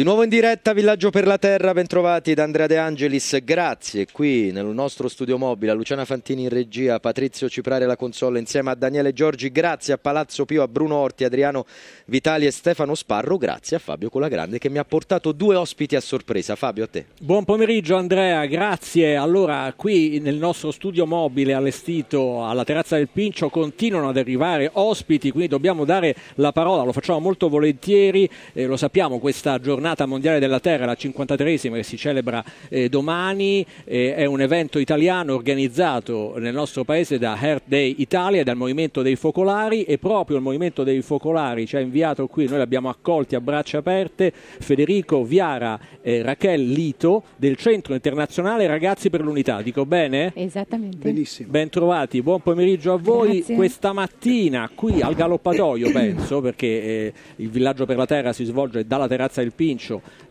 Di nuovo in diretta Villaggio per la Terra, bentrovati da Andrea De Angelis, grazie qui nel nostro studio mobile a Luciana Fantini in regia, Patrizio Ciprare alla console insieme a Daniele Giorgi, grazie a Palazzo Pio, a Bruno Orti, Adriano Vitali e Stefano Sparro, grazie a Fabio Colagrande che mi ha portato due ospiti a sorpresa. Fabio, a te. Buon pomeriggio Andrea, grazie. Allora, qui nel nostro studio mobile allestito alla terrazza del Pincio continuano ad arrivare ospiti, quindi dobbiamo dare la parola, lo facciamo molto volentieri, eh, lo sappiamo questa giornata giornata mondiale della terra, la 53esima che si celebra eh, domani, eh, è un evento italiano organizzato nel nostro paese da Earth Day Italia e dal Movimento dei Focolari e proprio il Movimento dei Focolari ci ha inviato qui, noi l'abbiamo accolti a braccia aperte, Federico Viara e Raquel Lito del Centro Internazionale Ragazzi per l'Unità, dico bene? Esattamente. Benissimo. Ben trovati, buon pomeriggio a voi. Grazie. Questa mattina qui al Galoppatoio penso, perché eh, il Villaggio per la Terra si svolge dalla terrazza del Pincio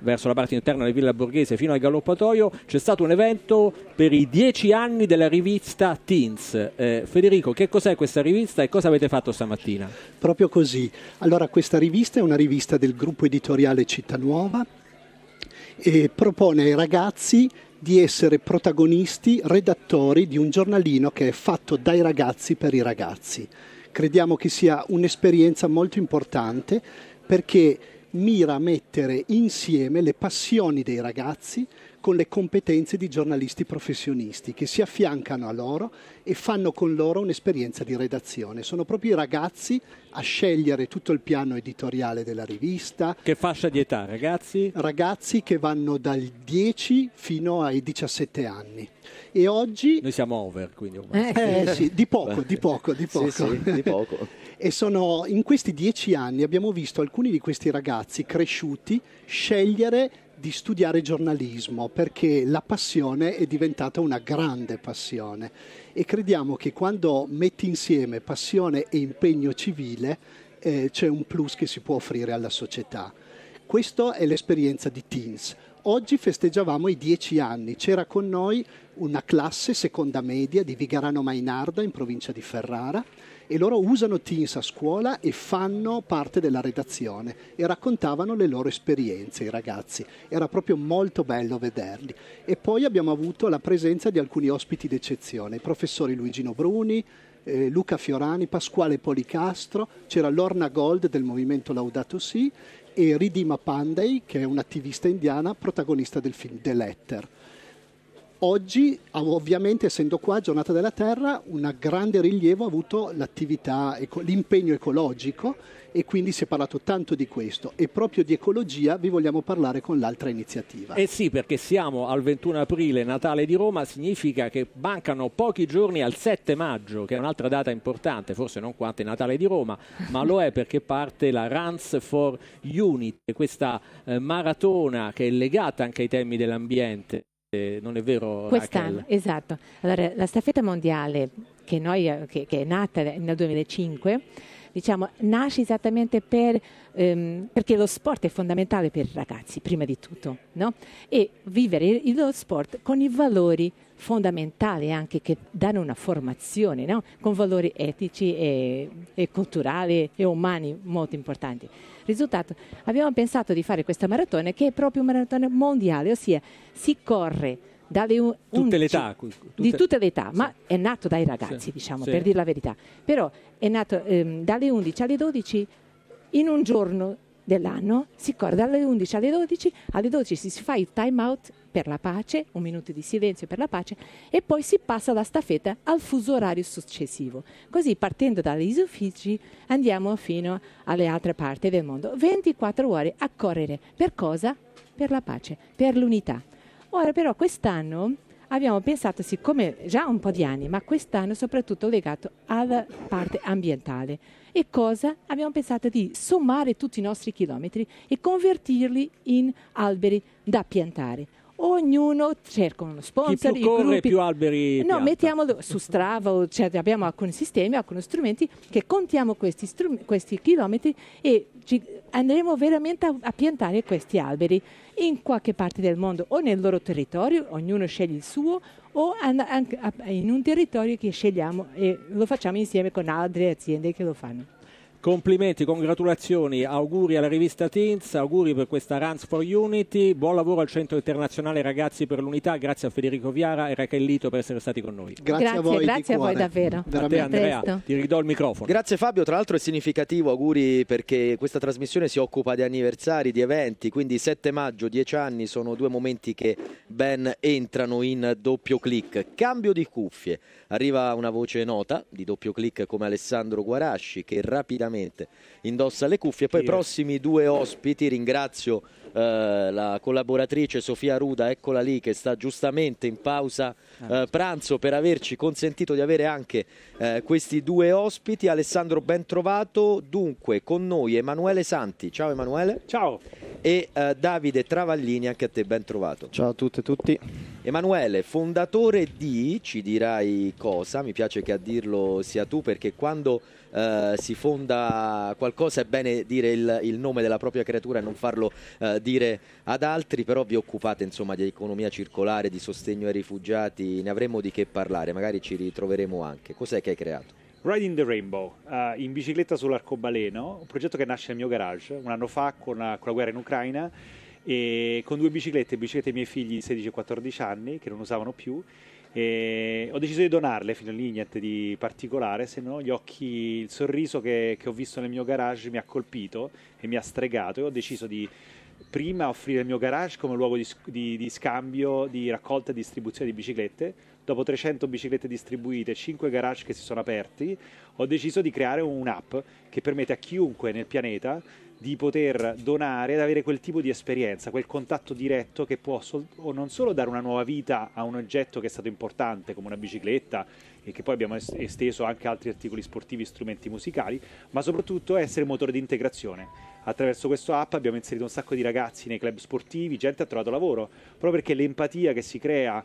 verso la parte interna del Villa Borghese fino al Galoppatoio, c'è stato un evento per i dieci anni della rivista Teens. Eh, Federico, che cos'è questa rivista e cosa avete fatto stamattina? Proprio così. Allora, questa rivista è una rivista del gruppo editoriale Città Nuova e propone ai ragazzi di essere protagonisti, redattori di un giornalino che è fatto dai ragazzi per i ragazzi. Crediamo che sia un'esperienza molto importante perché mira a mettere insieme le passioni dei ragazzi con le competenze di giornalisti professionisti che si affiancano a loro e fanno con loro un'esperienza di redazione. Sono proprio i ragazzi a scegliere tutto il piano editoriale della rivista. Che fascia di età, ragazzi? Ragazzi che vanno dal 10 fino ai 17 anni. E oggi... Noi siamo over, quindi ormai. Eh, sì, di poco, di poco, di poco. Sì, sì, di poco. E sono, in questi dieci anni abbiamo visto alcuni di questi ragazzi cresciuti scegliere di studiare giornalismo perché la passione è diventata una grande passione e crediamo che quando metti insieme passione e impegno civile eh, c'è un plus che si può offrire alla società. Questa è l'esperienza di Teens. Oggi festeggiavamo i dieci anni, c'era con noi una classe seconda media di Vigarano Mainarda in provincia di Ferrara e loro usano Teams a scuola e fanno parte della redazione e raccontavano le loro esperienze, i ragazzi. Era proprio molto bello vederli. E poi abbiamo avuto la presenza di alcuni ospiti d'eccezione, i professori Luigino Bruni, eh, Luca Fiorani, Pasquale Policastro, c'era Lorna Gold del movimento Laudato Si e Ridima Pandey, che è un'attivista indiana, protagonista del film The Letter. Oggi, ovviamente, essendo qua Giornata della Terra, un grande rilievo ha avuto l'impegno ecologico e quindi si è parlato tanto di questo e proprio di ecologia vi vogliamo parlare con l'altra iniziativa. Eh sì, perché siamo al 21 aprile, Natale di Roma, significa che mancano pochi giorni al 7 maggio, che è un'altra data importante, forse non quanto il Natale di Roma, ma lo è perché parte la Runs for Unity, questa eh, maratona che è legata anche ai temi dell'ambiente. Eh, non è vero? Quest'anno, Raquel? esatto. Allora, la staffetta mondiale che, noi, che, che, è nata nel 2005 diciamo, nasce esattamente per, ehm, perché lo sport è fondamentale per i ragazzi, prima di tutto, no? e vivere lo sport con i valori fondamentali anche che danno una formazione, no? con valori etici e, e culturali e umani molto importanti. Risultato, abbiamo pensato di fare questa maratona che è proprio una maratona mondiale, ossia si corre dalle tutte 11, le età, tutte, di tutte le età, sì. ma è nato dai ragazzi, Sì, diciamo, sì. per dire la verità. Però è nato ehm, dalle 11 alle 12 in un giorno dell'anno, si corre dalle 11 alle 12, alle 12 si fa il time out per la pace, un minuto di silenzio per la pace e poi si passa la staffetta al fuso orario successivo. Così partendo dagli uffici andiamo fino alle altre parti del mondo. 24 ore a correre. Per cosa? Per la pace, per l'unità. Ora però quest'anno abbiamo pensato, siccome già un po' di anni, ma quest'anno soprattutto legato alla parte ambientale. E cosa? Abbiamo pensato di sommare tutti i nostri chilometri e convertirli in alberi da piantare. Ognuno cerca uno Chi sponsor, più i corre gruppi- più alberi No, pianta. mettiamolo su Strava, cioè, abbiamo alcuni sistemi, alcuni strumenti che contiamo questi, strum- questi chilometri e ci andremo veramente a, a piantare questi alberi in qualche parte del mondo o nel loro territorio, ognuno sceglie il suo, o an- anche a- in un territorio che scegliamo e lo facciamo insieme con altre aziende che lo fanno. Complimenti, congratulazioni, auguri alla rivista Teens, auguri per questa Runs for Unity, buon lavoro al Centro Internazionale Ragazzi per l'Unità, grazie a Federico Viara e Rachellito per essere stati con noi. Grazie, a voi, grazie a voi davvero. A te Andrea, Presto. ti ridò il microfono. Grazie Fabio, tra l'altro è significativo, auguri perché questa trasmissione si occupa di anniversari, di eventi, quindi 7 maggio, 10 anni sono due momenti che ben entrano in doppio clic. Cambio di cuffie, arriva una voce nota di doppio clic come Alessandro Guarasci che rapidamente indossa le cuffie, poi i prossimi due ospiti, ringrazio eh, la collaboratrice Sofia Ruda, eccola lì che sta giustamente in pausa eh, pranzo per averci consentito di avere anche eh, questi due ospiti. Alessandro ben trovato, dunque con noi Emanuele Santi, ciao Emanuele, Ciao, e eh, Davide Travaglini, anche a te ben trovato. Ciao a tutte e tutti. Emanuele, fondatore di, ci dirai cosa, mi piace che a dirlo sia tu perché quando eh, si fonda qualcosa è bene dire il, il nome della propria creatura e non farlo eh, dire ad altri, però vi occupate insomma di economia circolare, di sostegno ai rifugiati, ne avremo di che parlare, magari ci ritroveremo anche. Cos'è che hai creato? Riding the Rainbow, eh, in bicicletta sull'arcobaleno, un progetto che nasce nel mio garage un anno fa con, la- con la guerra in Ucraina e con due biciclette, biciclette dei miei figli di 16 e 14 anni che non usavano più e ho deciso di donarle fino a lì, niente di particolare, se no gli occhi, il sorriso che, che ho visto nel mio garage mi ha colpito e mi ha stregato e ho deciso di prima offrire il mio garage come luogo di, di- di scambio, di raccolta e distribuzione di biciclette. Dopo 300 biciclette distribuite, 5 garage che si sono aperti, ho deciso di creare un'app che permette a chiunque nel pianeta di poter donare ed avere quel tipo di esperienza, quel contatto diretto che può sol- non solo dare una nuova vita a un oggetto che è stato importante come una bicicletta e che poi abbiamo es- esteso anche a altri articoli sportivi, strumenti musicali, ma soprattutto essere motore di integrazione. Attraverso questo app abbiamo inserito un sacco di ragazzi nei club sportivi, gente ha trovato lavoro, proprio perché l'empatia che si crea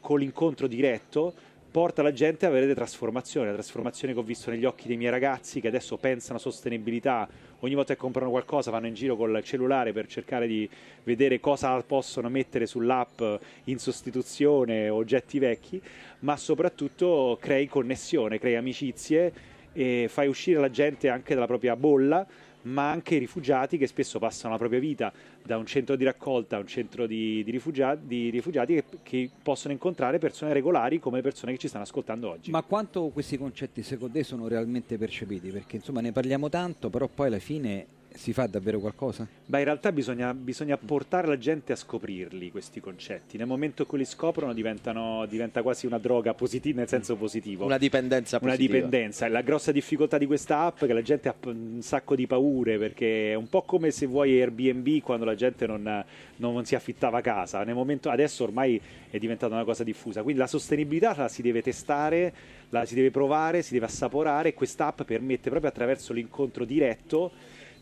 con l'incontro diretto porta la gente a delle trasformazioni, la trasformazione che ho visto negli occhi dei miei ragazzi che adesso pensano a sostenibilità, ogni volta che comprano qualcosa vanno in giro col cellulare per cercare di vedere cosa possono mettere sull'app in sostituzione oggetti vecchi, ma soprattutto crei connessione, crei amicizie e fai uscire la gente anche dalla propria bolla ma anche i rifugiati che spesso passano la propria vita da un centro di raccolta a un centro di, di rifugiati, di rifugiati che, che possono incontrare persone regolari come le persone che ci stanno ascoltando oggi. Ma quanto questi concetti secondo te sono realmente percepiti? Perché insomma ne parliamo tanto, però poi alla fine si fa davvero qualcosa? Beh, in realtà bisogna, bisogna portare la gente a scoprirli questi concetti. Nel momento in cui li scoprono diventano, diventa quasi una droga positiva, nel senso positivo. Una dipendenza una positiva. dipendenza. La grossa difficoltà di questa app è che la gente ha un sacco di paure perché è un po' come se vuoi Airbnb quando la gente non, non- si affittava casa. Nel momento, adesso ormai è diventata una cosa diffusa. Quindi la sostenibilità la si deve testare, la si deve provare, si deve assaporare e questa app permette proprio attraverso l'incontro diretto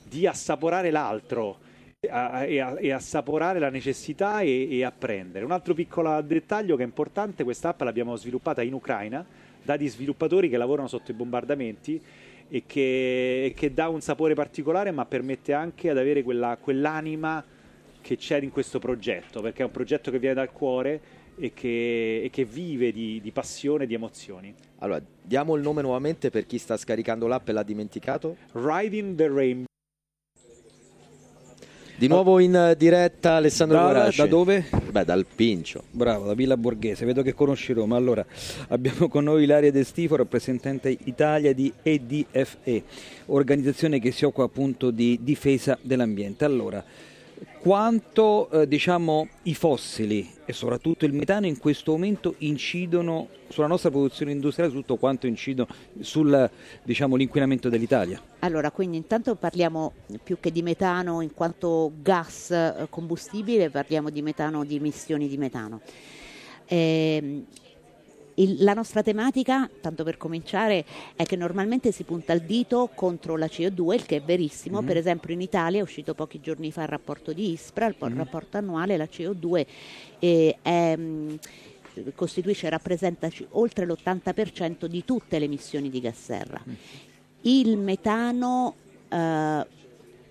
di assaporare l'altro a- e, a- e assaporare la necessità e, e apprendere. Un altro piccolo dettaglio che è importante, questa app l'abbiamo sviluppata in Ucraina da di sviluppatori che lavorano sotto i bombardamenti e che, che dà un sapore particolare ma permette anche ad avere quella- quell'anima che c'è in questo progetto, perché è un progetto che viene dal cuore e che, e che vive di, di passione e di emozioni. Allora, diamo il nome nuovamente per chi sta scaricando l'app e l'ha dimenticato. Riding the Rainbow. Di nuovo in eh, diretta Alessandro Da, Guarasci. da dove? Beh, dal Pincio. Bravo, da Villa Borghese, vedo che conosci Roma. Allora, abbiamo con noi Ilaria De Stifo, rappresentante Italia di EDFE, organizzazione che si occupa appunto di difesa dell'ambiente. Allora, quanto eh, diciamo i fossili e soprattutto il metano in questo momento incidono sulla nostra produzione industriale, soprattutto quanto incidono sul diciamo, l'inquinamento dell'Italia? Allora, quindi intanto parliamo più che di metano in quanto gas eh, combustibile, parliamo di metano, di emissioni di metano. Ehm, il- la nostra tematica, tanto per cominciare, è che normalmente si punta il dito contro la CO2, il che è verissimo. Per esempio in Italia è uscito pochi giorni fa il rapporto di ISPRA, il po- rapporto annuale, la CO2 eh, è, costituisce e rappresenta oltre l'80% di tutte le emissioni di gas serra. Il metano eh,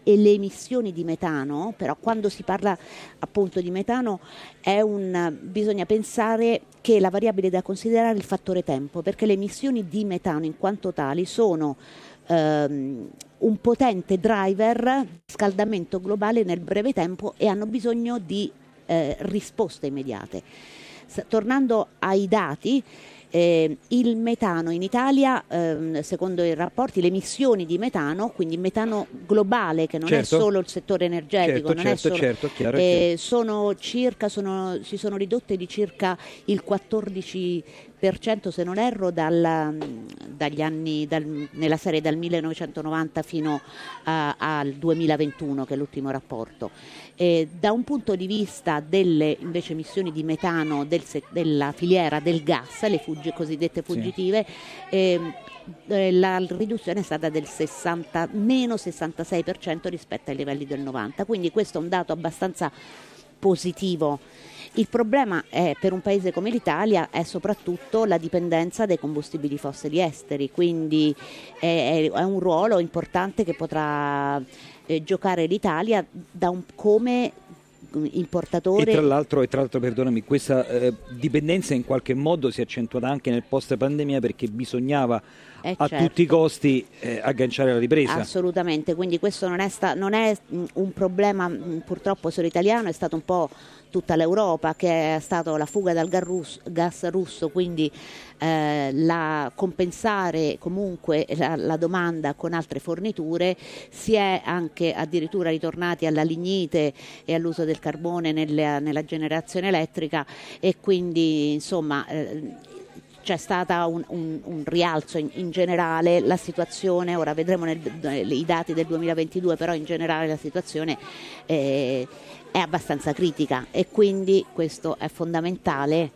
e le emissioni di metano, però quando si parla appunto di metano un, bisogna pensare che la variabile da considerare è il fattore tempo, perché le emissioni di metano in quanto tali sono ehm, un potente driver di scaldamento globale nel breve tempo e hanno bisogno di eh, risposte immediate. Tornando ai dati, eh, il metano in Italia, ehm, secondo i rapporti, le emissioni di metano, quindi metano globale, che non Certo. è solo il settore energetico, Certo, non certo, è solo, certo, chiaro, eh, chiaro. sono circa, sono- si sono ridotte di circa il 14% se non erro dal- dagli anni, dal- nella serie dal 1990 fino a- al 2021 che è l'ultimo rapporto. Eh, da un punto di vista delle invece emissioni di metano del della filiera del gas, le fuggi- cosiddette fuggitive, ehm, eh, la riduzione è stata del 60, meno 66% rispetto ai livelli del 90, quindi questo è un dato abbastanza positivo. Il problema è, per un paese come l'Italia è soprattutto la dipendenza dai combustibili fossili esteri, quindi è, è un ruolo importante che potrà eh, giocare l'Italia un- come mm, E importatore. tra l'altro, e tra l'altro, perdonami, questa eh, dipendenza in qualche modo si è accentuata anche nel post pandemia perché bisognava Eh, a certo. tutti i costi eh, agganciare la ripresa. Assolutamente, quindi questo non è, sta- non è, mh, un problema mh, purtroppo solo italiano, è stato un po' tutta l'Europa che è stato la fuga dal gas russo, gas russo, quindi eh, la compensare comunque la, la domanda con altre forniture, si è anche addirittura ritornati alla lignite e all'uso del carbone nelle- nella generazione elettrica e quindi insomma eh, c'è stato un, un- un rialzo in, in generale, la situazione, ora vedremo nel- i dati del 2022, però in generale la situazione eh, è abbastanza critica e quindi questo è fondamentale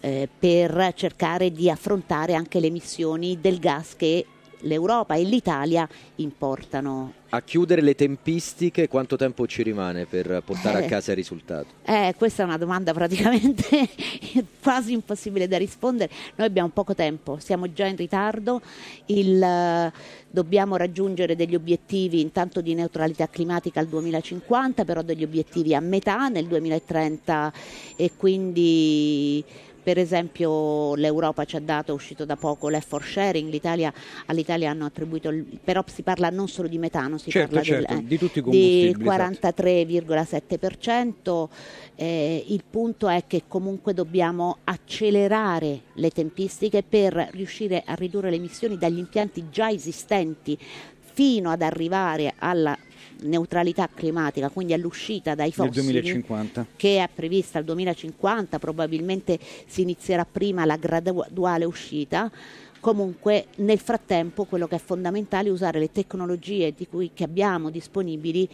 eh, per cercare di affrontare anche le emissioni del gas che l'Europa e l'Italia importano. A chiudere le tempistiche, quanto tempo ci rimane per portare Eh. a casa il risultato? Eh, questa è una domanda praticamente quasi impossibile da rispondere. Noi abbiamo poco tempo, siamo già in ritardo, il, eh, dobbiamo raggiungere degli obiettivi intanto di neutralità climatica al 2050, però degli obiettivi a metà nel 2030 e quindi per esempio l'Europa ci ha dato, è uscito da poco l'effort sharing, l'Italia, all'Italia hanno attribuito, però si parla non solo di metano, si Certo, parla certo, del, eh, di tutti i combustibili, 43,7%. Eh, il punto è che comunque dobbiamo accelerare le tempistiche per riuscire a ridurre le emissioni dagli impianti già esistenti fino ad arrivare alla neutralità climatica, quindi all'uscita dai Nel fossili 2050. che è prevista al 2050, probabilmente si inizierà prima la graduale uscita. Comunque nel frattempo quello che è fondamentale è usare le tecnologie di cui, che abbiamo disponibili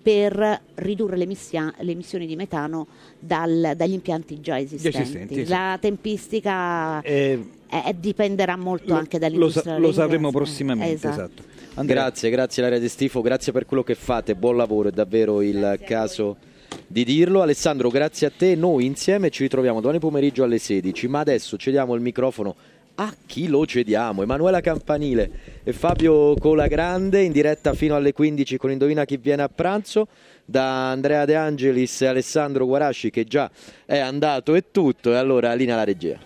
per ridurre le, emissia- le emissioni di metano dal- dagli impianti già esistenti. esistenti, esatto. La tempistica Eh, eh, dipenderà molto lo, anche lo, dall'industria. sa- lo sapremo prossimamente. Eh, esatto. Andrea, Grazie, grazie Laria De Stifo, grazie per quello che fate, buon lavoro, è davvero il caso di dirlo. Alessandro, grazie a te, noi insieme ci ritroviamo domani pomeriggio alle 16, ma adesso cediamo il microfono a chi lo cediamo? Emanuela Campanile e Fabio Colagrande in diretta fino alle 15 con Indovina chi viene a pranzo. Da Andrea De Angelis e Alessandro Guarasci che già è andato e tutto. E allora linea la regia.